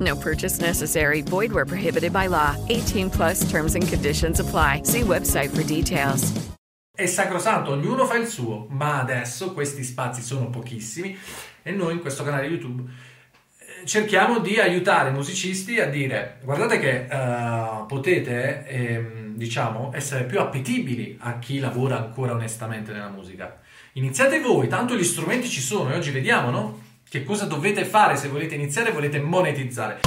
No purchase necessary. Void where prohibited by law. 18 plus terms and conditions apply. See website for details. È sacrosanto, ognuno fa il suo, ma adesso questi spazi sono pochissimi e noi in questo canale YouTube eh, cerchiamo di aiutare i musicisti a dire guardate che uh, potete ehm, diciamo essere più appetibili a chi lavora ancora onestamente nella musica. Iniziate voi, tanto gli strumenti ci sono e oggi vediamo, no? Che cosa dovete fare se volete iniziare e volete monetizzare.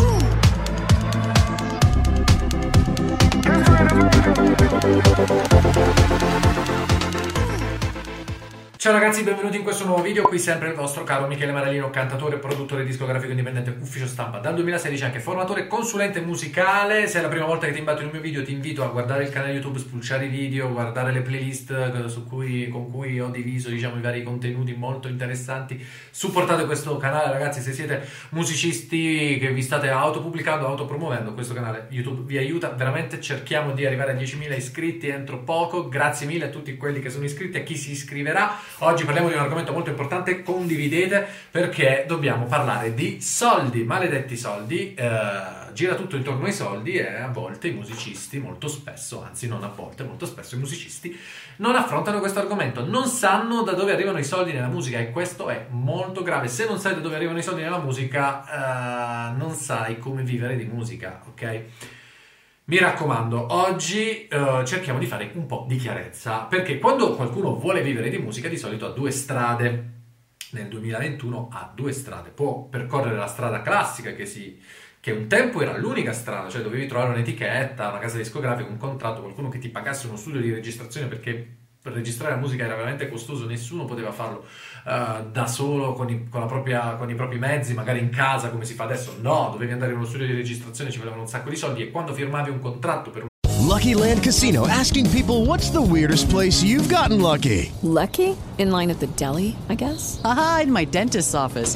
Ciao ragazzi, benvenuti in questo nuovo video, qui sempre il vostro caro Michele Marellino, cantatore, produttore discografico indipendente, ufficio stampa dal 2016, anche formatore, consulente musicale. Se è la prima volta che ti imbatto in un mio video ti invito a guardare il canale YouTube, spulciare i video, guardare le playlist eh, cui, con cui ho diviso diciamo, i vari contenuti molto interessanti. Supportate questo canale ragazzi, se siete musicisti che vi state autopubblicando, autopromuovendo, questo canale YouTube vi aiuta, veramente cerchiamo di arrivare a 10.000 iscritti entro poco, grazie mille a tutti quelli che sono iscritti, a chi si iscriverà. Oggi parliamo di un argomento molto importante, condividete perché dobbiamo parlare di soldi, maledetti soldi, eh, gira tutto intorno ai soldi e a volte i musicisti, molto spesso, anzi non a volte, molto spesso i musicisti non affrontano questo argomento, non sanno da dove arrivano i soldi nella musica e questo è molto grave. Se non sai da dove arrivano i soldi nella musica, eh, non sai come vivere di musica, ok? Mi raccomando, oggi uh, cerchiamo di fare un po' di chiarezza, perché quando qualcuno vuole vivere di musica di solito ha due strade. Nel 2021 ha due strade. Può percorrere la strada classica che, si, che un tempo era l'unica strada, cioè dovevi trovare un'etichetta, una casa discografica, un contratto, qualcuno che ti pagasse uno studio di registrazione perché per registrare la musica era veramente costoso, nessuno poteva farlo uh, da solo con i, con, propria, con i, propri mezzi, magari in casa come si fa adesso. No, dovevi andare in uno studio di registrazione, ci volevano un sacco di soldi e quando firmavi un contratto per un Lucky Land Casino asking people what's the weirdest place you've gotten lucky? Lucky? In line at the deli, I guess? Aha, in my dentist's office.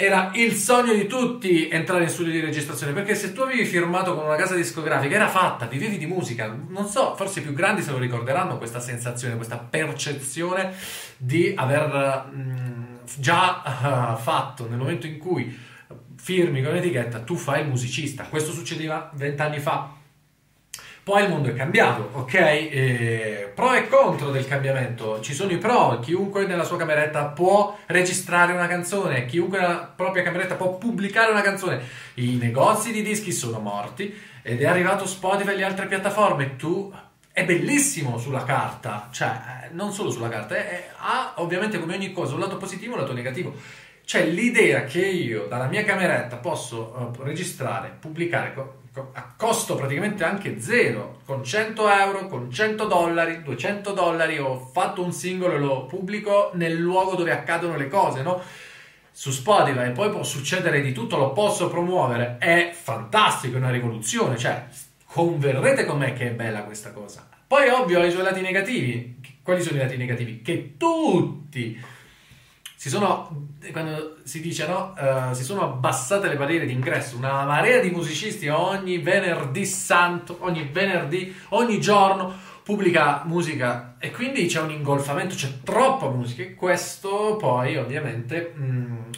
era il sogno di tutti entrare in studio di registrazione perché se tu avevi firmato con una casa discografica era fatta, vivevi di musica. Non so, forse i più grandi se lo ricorderanno questa sensazione, questa percezione di aver mh, già uh, fatto nel momento in cui firmi con l'etichetta, tu fai il musicista. Questo succedeva vent'anni fa. Poi il mondo è cambiato, ok? E pro e contro del cambiamento. Ci sono i pro, chiunque nella sua cameretta può registrare una canzone, chiunque nella propria cameretta può pubblicare una canzone. I negozi di dischi sono morti ed è arrivato Spotify e le altre piattaforme. Tu è bellissimo sulla carta, cioè non solo sulla carta, è, è, ha ovviamente come ogni cosa un lato positivo e un lato negativo. C'è l'idea che io dalla mia cameretta posso uh, registrare, pubblicare a costo praticamente anche zero, con 100 euro, con 100 dollari, 200 dollari, ho fatto un singolo e lo pubblico nel luogo dove accadono le cose, no? su Spotify e poi può succedere di tutto, lo posso promuovere, è fantastico, è una rivoluzione, cioè converrete con me che è bella questa cosa. Poi ovvio ha i suoi lati negativi. Quali sono i lati negativi? Che tutti si sono, quando si dice no, uh, si sono abbassate le barriere d'ingresso, una marea di musicisti ogni venerdì santo, ogni venerdì, ogni giorno pubblica musica. E quindi c'è un ingolfamento, c'è troppa musica. E questo poi ovviamente mh,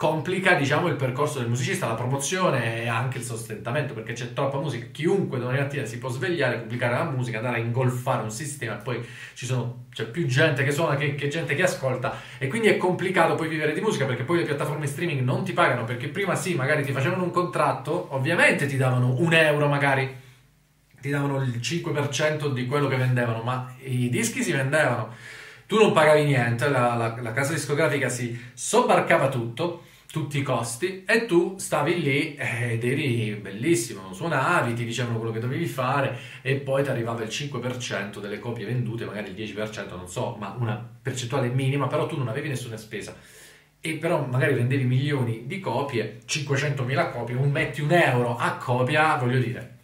complica diciamo il percorso del musicista, la promozione e anche il sostentamento perché c'è troppa musica. Chiunque domani mattina si può svegliare, pubblicare la musica, andare a ingolfare un sistema poi sono, c'è più gente che suona che, che, gente che ascolta e quindi è complicato poi vivere di musica perché poi le piattaforme streaming non ti pagano perché prima sì, magari ti facevano un contratto, ovviamente ti davano un euro magari, ti davano il 5% di quello che vendevano, ma i dischi si vendevano. Tu non pagavi niente, la, la, la casa discografica si sobbarcava tutto tutti i costi e tu stavi lì ed eri bellissimo, suonavi, ti dicevano quello che dovevi fare e poi ti arrivava il 5% delle copie vendute, magari il 10%, non so, ma una percentuale minima, però tu non avevi nessuna spesa. E però magari vendevi milioni di copie, 500.000 copie, un metti un euro a copia, voglio dire.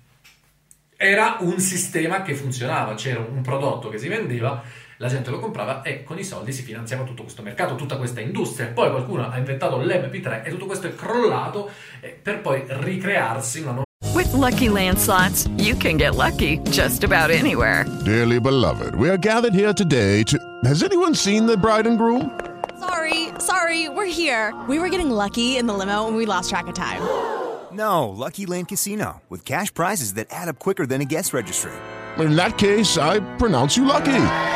Era un sistema che funzionava, c'era un prodotto che si vendeva la gente lo comprava e con i soldi si finanziava tutto questo mercato, tutta questa industria. Poi qualcuno ha inventato l'MP3 e tutto questo è crollato eh, per poi ricrearsi una nuova. With lucky landslots, you can get lucky just about anywhere. Dearly beloved, we are gathered here today to. Has anyone seen the bride and groom? Sorry, sorry, we're here. We were getting lucky in the limo and we lost track of time. No, Lucky Land Casino, with cash prizes that add up quicker than a guest registry. In that case, I pronounce you lucky.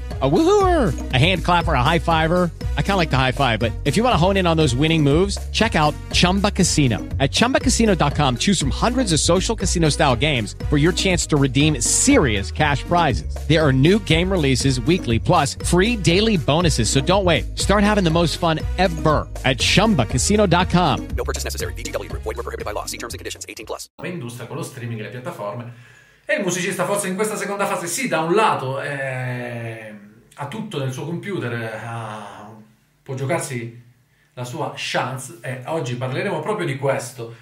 A woohooer, a hand clapper, a high fiver. I kind of like the high five, but if you want to hone in on those winning moves, check out Chumba Casino. At ChumbaCasino.com, choose from hundreds of social casino style games for your chance to redeem serious cash prizes. There are new game releases weekly, plus free daily bonuses. So don't wait. Start having the most fun ever at ChumbaCasino.com. No purchase necessary. VGW. Void were prohibited by law. See terms and conditions. 18 plus. Industria con lo streaming e le piattaforme. E il musicista forse in questa seconda fase sì, da un lato... Eh ha tutto nel suo computer, ha, può giocarsi la sua chance e oggi parleremo proprio di questo,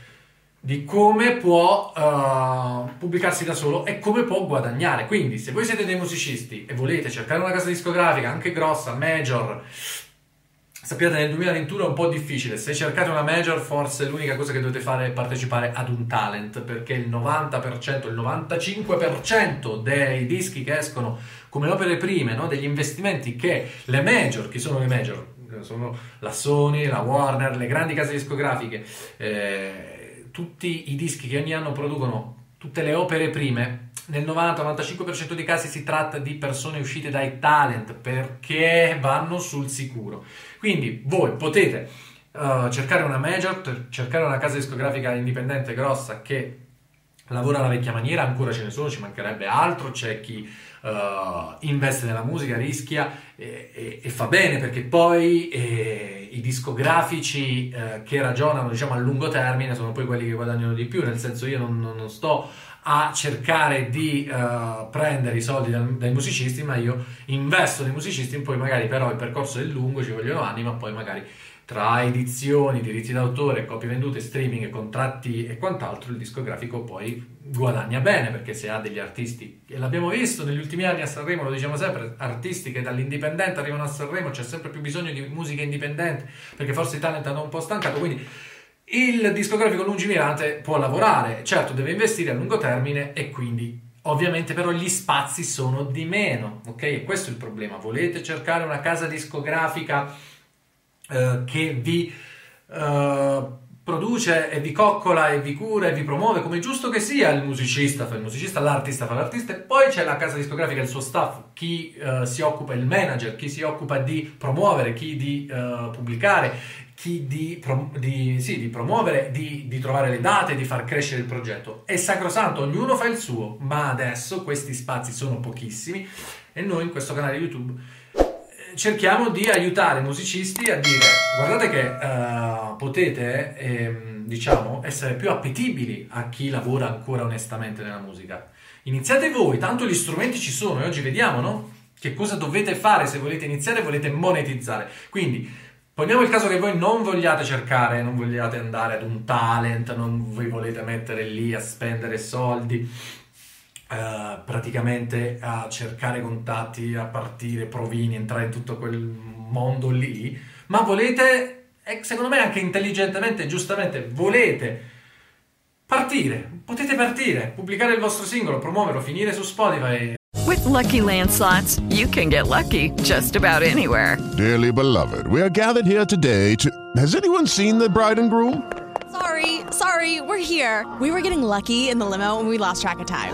di come può uh, pubblicarsi da solo e come può guadagnare. Quindi se voi siete dei musicisti e volete cercare una casa discografica anche grossa, major, Sappiate, nel 2021 è un po' difficile. Se cercate una major, forse l'unica cosa che dovete fare è partecipare ad un talent, perché il 90%, il 95% dei dischi che escono come opere prime, no? degli investimenti che le major, chi sono le major? Sono la Sony, la Warner, le grandi case discografiche, eh, tutti i dischi che ogni anno producono tutte le opere prime, nel 90-95% dei casi si tratta di persone uscite dai talent perché vanno sul sicuro. Quindi voi potete uh, cercare una major, cercare una casa discografica indipendente grossa che lavora alla vecchia maniera, ancora ce ne sono, ci mancherebbe altro, c'è chi uh, investe nella musica, rischia e, e, e fa bene perché poi eh, i discografici eh, che ragionano diciamo, a lungo termine sono poi quelli che guadagnano di più, nel senso io non, non, sto a cercare di uh, prendere i soldi dal, dai musicisti, ma io investo nei musicisti, poi magari però il percorso è lungo, ci vogliono anni, ma poi magari tra edizioni, diritti d'autore, copie vendute, streaming, contratti e quant'altro, il discografico poi guadagna bene perché se ha degli artisti, e l'abbiamo visto negli ultimi anni a Sanremo, lo diciamo sempre, artisti che dall'indipendente arrivano a Sanremo, c'è sempre più bisogno di musica indipendente perché forse i talent hanno un po' stancato, quindi il discografico lungimirante può lavorare, certo deve investire a lungo termine e quindi ovviamente però gli spazi sono di meno, ok? E questo è il problema, volete cercare una casa discografica eh, che vi eh, produce e vi coccola e vi cura e vi promuove come giusto che sia il musicista fa il musicista, l'artista fa l'artista e poi c'è la casa discografica, il suo staff, chi eh, si occupa, il manager, chi si occupa di promuovere, chi di eh, pubblicare, chi di, pro- di, sì, di promuovere, di, di, trovare le date, di far crescere il progetto. È sacrosanto, ognuno fa il suo, ma adesso questi spazi sono pochissimi e noi in questo canale YouTube cerchiamo di aiutare i musicisti a dire guardate che uh, potete ehm, diciamo essere più appetibili a chi lavora ancora onestamente nella musica. Iniziate voi tanto gli strumenti ci sono e oggi vediamo no? che cosa dovete fare se volete iniziare volete monetizzare. Quindi Poniamo il caso che voi non vogliate cercare, non vogliate andare ad un talent, non vi volete mettere lì a spendere soldi, eh, praticamente a cercare contatti, a partire, provini, entrare in tutto quel mondo lì, ma volete, e secondo me anche intelligentemente, giustamente, volete partire, potete partire, pubblicare il vostro singolo, promuoverlo, finire su Spotify With lucky landslots, you can get lucky just about anywhere. Dearly beloved, we are gathered here today to. Has anyone seen the bride and groom? Sorry, sorry, we're here. We were getting lucky in the limo and we lost track of time.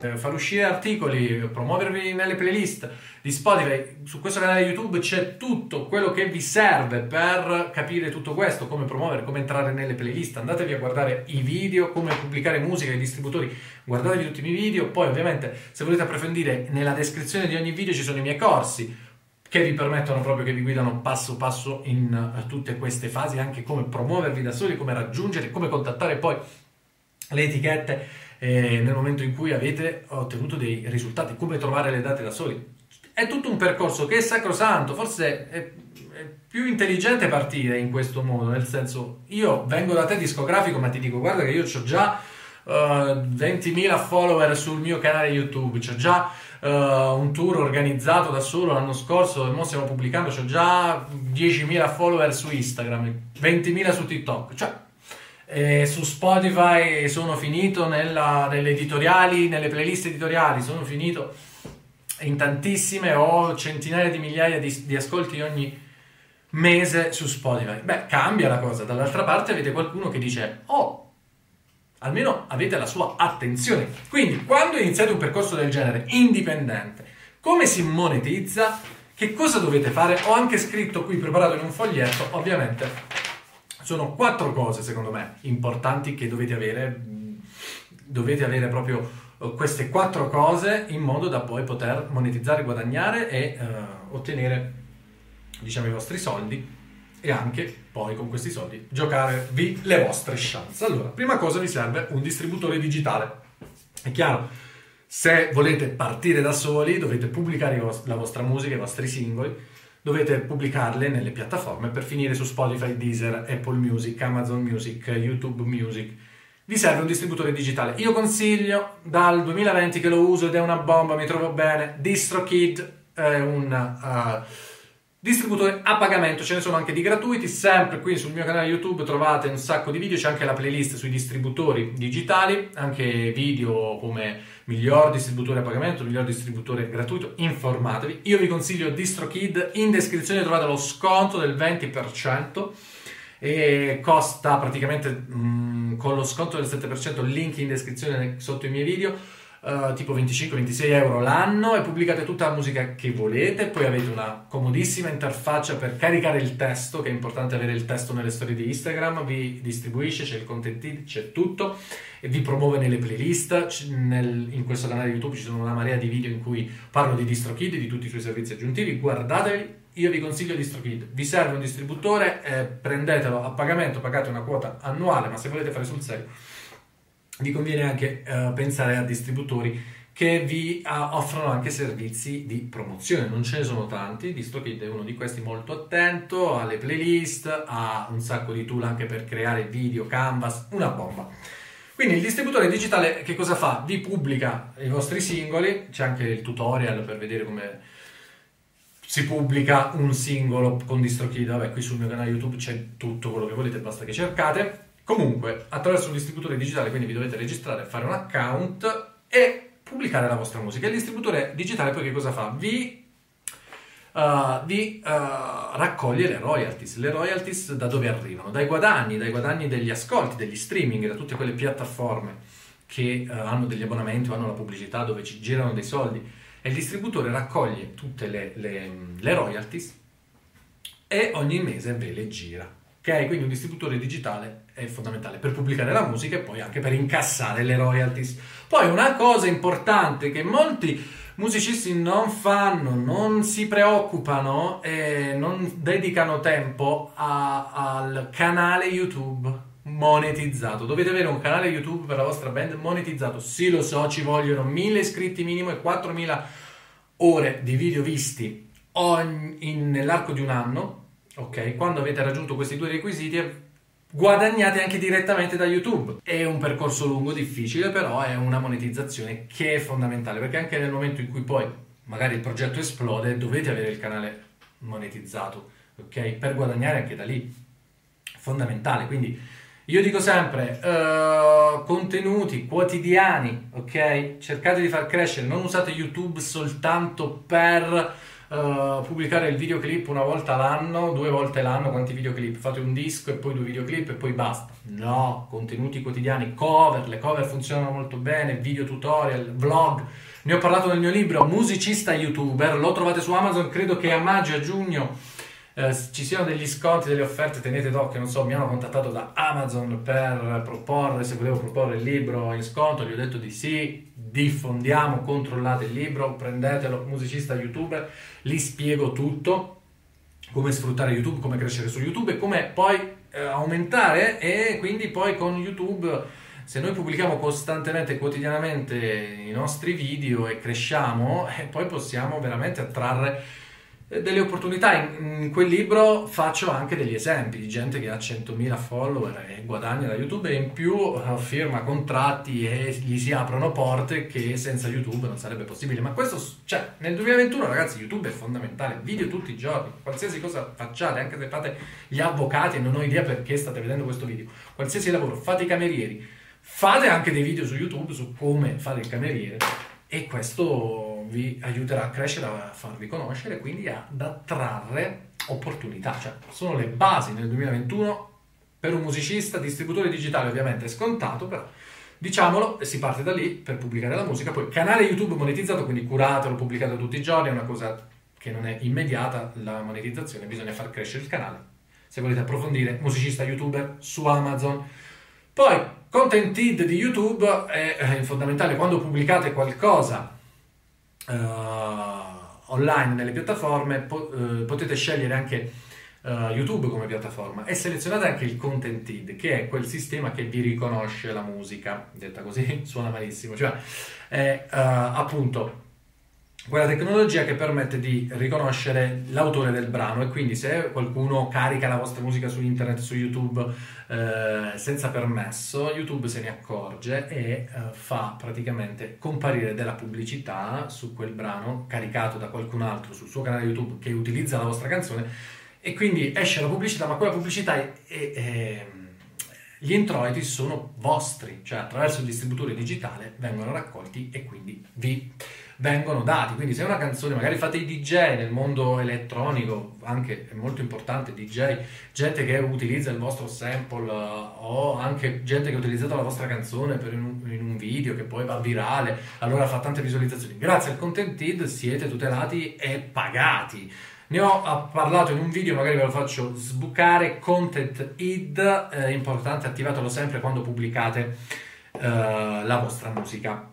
Far uscire articoli, promuovervi nelle playlist di Spotify. Su questo canale YouTube c'è tutto quello che vi serve per capire tutto questo, come promuovere, come entrare nelle playlist. Andatevi a guardare i video, come pubblicare musica, i distributori. Guardatevi tutti i miei video. Poi, ovviamente, se volete approfondire, nella descrizione di ogni video ci sono i miei corsi che vi permettono proprio che vi guidano passo passo in uh, tutte queste fasi, anche come promuovervi da soli, come raggiungere, come contattare poi le etichette eh, nel momento in cui avete ottenuto dei risultati, come trovare le date da soli. È tutto un percorso che è sacrosanto, forse è, è più intelligente partire in questo modo, nel senso io vengo da te discografico ma ti dico guarda che io ho già uh, 20.000 follower sul mio canale YouTube, ho già uh, un tour organizzato da solo l'anno scorso e ora stiamo pubblicando, ho già 10.000 follower su Instagram, 20.000 su TikTok, cioè eh, su Spotify sono finito nella, nelle editoriali, nelle playlist editoriali, sono finito in tantissime, ho centinaia di migliaia di, di ascolti ogni mese su Spotify. Beh, cambia la cosa, dall'altra parte avete qualcuno che dice, oh, almeno avete la sua attenzione. Quindi, quando iniziate un percorso del genere, indipendente, come si monetizza? Che cosa dovete fare? Ho anche scritto qui, preparato in un foglietto, ovviamente. Sono quattro cose, secondo me, importanti che dovete avere. Dovete avere proprio eh, queste quattro cose in modo da poi poter monetizzare, guadagnare e uh, ottenere, diciamo, i vostri soldi e anche poi con questi soldi giocarvi le vostre chance. Allora, prima cosa vi serve un distributore digitale. È chiaro, se volete partire da soli dovete pubblicare la vostra musica, i vostri singoli, dovete pubblicarle nelle piattaforme per finire su Spotify, Deezer, Apple Music, Amazon Music, YouTube Music. Vi serve un distributore digitale. Io consiglio dal 2020 che lo uso ed è una bomba, mi trovo bene. DistroKid è un uh, distributore a pagamento, ce ne sono anche di gratuiti, sempre qui sul mio canale YouTube trovate un sacco di video, c'è anche la playlist sui distributori digitali, anche video come miglior distributore a pagamento, miglior distributore gratuito, informatevi. Io vi consiglio DistroKid, in descrizione trovate lo sconto del 20% e costa praticamente mh, con lo sconto del 7%, link in descrizione sotto i miei video uh, tipo 25-26 euro l'anno e pubblicate tutta la musica che volete, poi avete una comodissima interfaccia per caricare il testo, che è importante avere il testo nelle storie di Instagram, vi distribuisce, c'è il content, c'è tutto. E vi promuove nelle playlist, nel, in questo canale YouTube ci sono una marea di video in cui parlo di DistroKid, di tutti i suoi servizi aggiuntivi, guardatevi, io vi consiglio DistroKid, vi serve un distributore, eh, prendetelo a pagamento, pagate una quota annuale, ma se volete fare sul serio vi conviene anche uh, pensare a distributori che vi uh, offrono anche servizi di promozione. Non ce ne sono tanti, DistroKid è uno di questi molto attento alle playlist, ha un sacco di tool anche per creare video, canvas, una bomba. Quindi il distributore digitale che cosa fa? Vi pubblica i vostri singoli, c'è anche il tutorial per vedere come si pubblica un singolo con DistroKid. Vabbè, qui sul mio canale YouTube c'è tutto quello che volete, basta che cercate. Comunque, attraverso un distributore digitale, quindi vi dovete registrare, fare un account e pubblicare la vostra musica. Il distributore digitale poi che cosa fa? Vi, uh, vi uh, raccoglie le royalties. Le royalties da dove arrivano? Dai guadagni, dai guadagni degli ascolti, degli streaming, da tutte quelle piattaforme che uh, hanno degli abbonamenti o hanno la pubblicità dove ci girano dei soldi. E il distributore raccoglie tutte le, le, le royalties e ogni mese ve le gira. Ok, quindi un distributore digitale è fondamentale per pubblicare la musica e poi anche per incassare le royalties. Poi una cosa importante che molti musicisti non fanno, non si preoccupano e non dedicano tempo a, al canale YouTube monetizzato. Dovete avere un canale YouTube per la vostra band monetizzato. Sì, lo so, ci vogliono 1000 iscritti minimo e 4000 ore di video visti ogni, in, nell'arco di un anno ok? Quando avete raggiunto questi due requisiti guadagnate anche direttamente da YouTube. È un percorso lungo, difficile, però è una monetizzazione che è fondamentale, perché anche nel momento in cui poi magari il progetto esplode, dovete avere il canale monetizzato, ok? Per guadagnare anche da lì. Fondamentale, quindi io dico sempre uh, contenuti quotidiani, ok? Cercate di far crescere, non usate YouTube soltanto per uh, pubblicare il videoclip una volta l'anno, due volte l'anno, quanti videoclip? Fate un disco e poi due videoclip e poi basta. No, contenuti quotidiani, cover, le cover funzionano molto bene, video tutorial, vlog. Ne ho parlato nel mio libro Musicista YouTuber, lo trovate su Amazon, credo che a maggio e a giugno eh, ci siano degli sconti, delle offerte, tenete d'occhio, non so, mi hanno contattato da Amazon per proporre, se volevo proporre il libro in sconto, gli ho detto di sì, diffondiamo, controllate il libro, prendetelo, musicista youtuber, li spiego tutto, come sfruttare YouTube, come crescere su YouTube e come poi eh, aumentare e quindi poi con YouTube se noi pubblichiamo costantemente, quotidianamente i nostri video e cresciamo, eh, poi possiamo veramente attrarre delle opportunità. In, in, quel libro faccio anche degli esempi di gente che ha 100.000 follower e guadagna da YouTube e in più uh, firma contratti e gli si aprono porte che senza YouTube non sarebbe possibile. Ma questo, cioè, nel 2021 ragazzi YouTube è fondamentale, video tutti i giorni, qualsiasi cosa facciate, anche se fate gli avvocati e non ho idea perché state vedendo questo video, qualsiasi lavoro, fate i camerieri, fate anche dei video su YouTube su come fare il cameriere. E questo vi aiuterà a crescere, a farvi conoscere quindi ad attrarre opportunità. Cioè, sono le basi nel 2021 per un musicista, distributore digitale ovviamente è scontato, però diciamolo si parte da lì per pubblicare la musica. Poi canale YouTube monetizzato, quindi curatelo, pubblicato tutti i giorni, è una cosa che non è immediata la monetizzazione, bisogna far crescere il canale. Se volete approfondire, musicista youtuber su Amazon. Poi Contented di YouTube è, è fondamentale quando pubblicate qualcosa uh, online nelle piattaforme, po- uh, potete scegliere anche uh, YouTube come piattaforma e selezionate anche il Contented, che è quel sistema che vi riconosce la musica, detta così suona malissimo, cioè è appunto quella tecnologia che permette di riconoscere l'autore del brano. E quindi se qualcuno carica la vostra musica su internet, su YouTube eh, senza permesso, YouTube se ne accorge e eh, fa praticamente comparire della pubblicità su quel brano caricato da qualcun altro sul suo canale YouTube che utilizza la vostra canzone. E quindi esce la pubblicità, ma quella pubblicità è, è, è gli introiti sono vostri, cioè attraverso il distributore digitale vengono raccolti e quindi vi vengono dati. Quindi se una canzone, magari fate i DJ nel mondo elettronico, anche è molto importante DJ, gente che utilizza il vostro sample uh, o anche gente che ha utilizzato la vostra canzone un, in un, video che poi va virale, allora fa tante visualizzazioni. Grazie al Content Id siete tutelati e pagati. Ne ho parlato in un video, magari ve lo faccio sbucare. Content id, eh, importante, attivatelo sempre quando pubblicate eh, la vostra musica.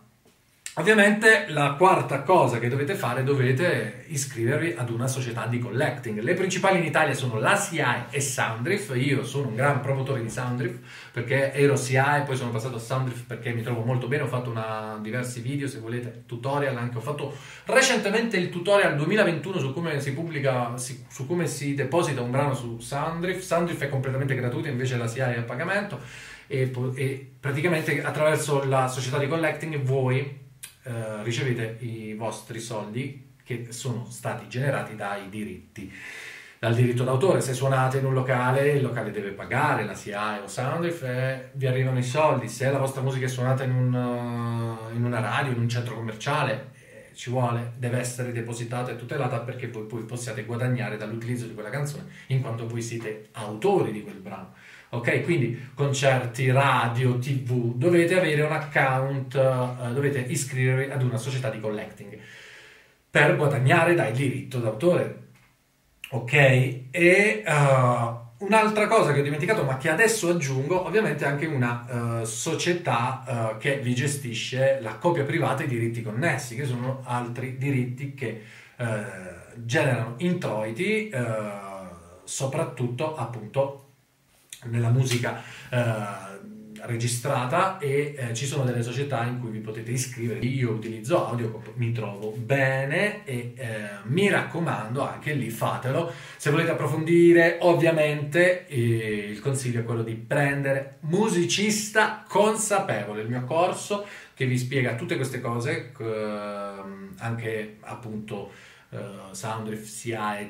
Ovviamente la quarta cosa che dovete fare dovete iscrivervi ad una società di collecting. Le principali in Italia sono la CI e Soundriff. Io sono un gran promotore di Soundriff perché ero CI poi sono passato a Soundriff perché mi trovo molto bene. Ho fatto una, diversi video, se volete, tutorial anche. Ho fatto recentemente il tutorial 2021 su come si pubblica, su come si deposita un brano su Soundriff. Soundriff è completamente gratuito, invece la CI è a pagamento. E, e praticamente attraverso la società di collecting voi eh, ricevete i vostri soldi che sono stati generati dai diritti dal diritto d'autore. Se suonate in un locale, il locale deve pagare la SIAE o Soundriff e vi arrivano i soldi. Se la vostra musica è suonata in, un, uh, in una radio, in un centro commerciale, eh, ci vuole, deve essere depositata e tutelata perché voi poi possiate guadagnare dall'utilizzo di quella canzone, in quanto voi siete autori di quel brano. Ok, quindi concerti, radio, tv, dovete avere un account, uh, dovete iscrivervi ad una società di collecting per guadagnare dal diritto d'autore Ok? E uh, un'altra cosa che ho dimenticato, ma che adesso aggiungo, ovviamente anche una uh, società uh, che vi gestisce la copia privata e i diritti connessi, che sono altri diritti che generano introiti, soprattutto appunto nella musica registrata e eh, ci sono delle società in cui vi potete iscrivere. Io utilizzo Audiocop, mi trovo bene e eh, mi raccomando anche lì fatelo. Se volete approfondire, ovviamente eh, il consiglio è quello di prendere musicista consapevole, il mio corso che vi spiega tutte queste cose, ehm, anche appunto eh, Soundriff, SIA e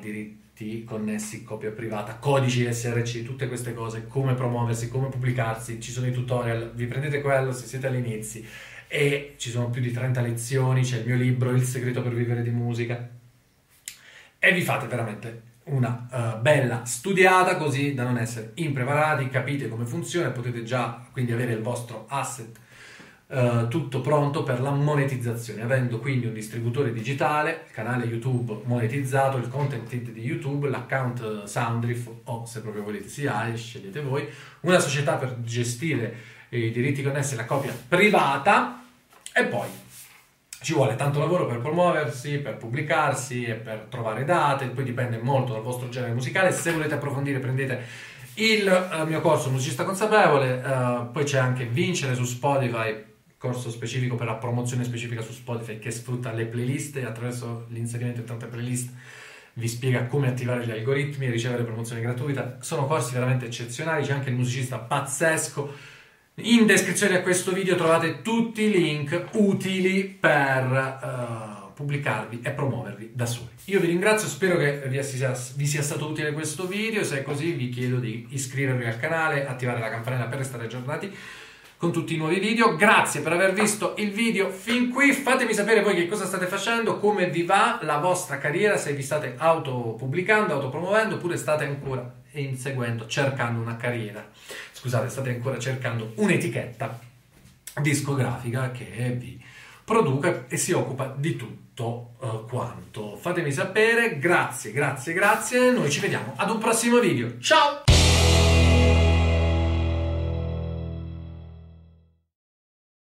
diritti connessi, copia privata, codici SRC, tutte queste cose, come promuoversi, come pubblicarsi, ci sono i tutorial, vi prendete quello se siete all'inizio e ci sono più di 30 lezioni, c'è il mio libro Il segreto per vivere di musica e vi fate veramente una uh, bella studiata così da non essere impreparati, capite come funziona, potete già quindi avere il vostro asset Uh, tutto pronto per la monetizzazione, avendo quindi un distributore digitale, il canale YouTube monetizzato, il content di YouTube, l'account Soundriff o se proprio volete SIAE, scegliete voi, una società per gestire i diritti connessi alla copia privata e poi ci vuole tanto lavoro per promuoversi, per pubblicarsi e per trovare date, poi dipende molto dal vostro genere musicale, se volete approfondire prendete il uh, mio corso Musicista Consapevole, uh, poi c'è anche Vincere su Spotify corso specifico per la promozione specifica su Spotify che sfrutta le playlist e attraverso l'inserimento di tante playlist vi spiega come attivare gli algoritmi e ricevere promozione gratuita. Sono corsi veramente eccezionali, c'è anche il musicista pazzesco. In descrizione a questo video trovate tutti i link utili per uh, pubblicarvi e promuovervi da soli. Io vi ringrazio, spero che vi sia, vi sia stato utile questo video, se è così vi chiedo di iscrivervi al canale, attivare la campanella per restare aggiornati con tutti i nuovi video. Grazie per aver visto il video fin qui. Fatemi sapere voi che cosa state facendo, come vi va la vostra carriera, se vi state autopubblicando, autopromuovendo, oppure state ancora inseguendo, cercando una carriera. Scusate, state ancora cercando un'etichetta discografica che vi produca e si occupa di tutto uh, quanto. Fatemi sapere, grazie, grazie, grazie. Noi ci vediamo ad un prossimo video. Ciao!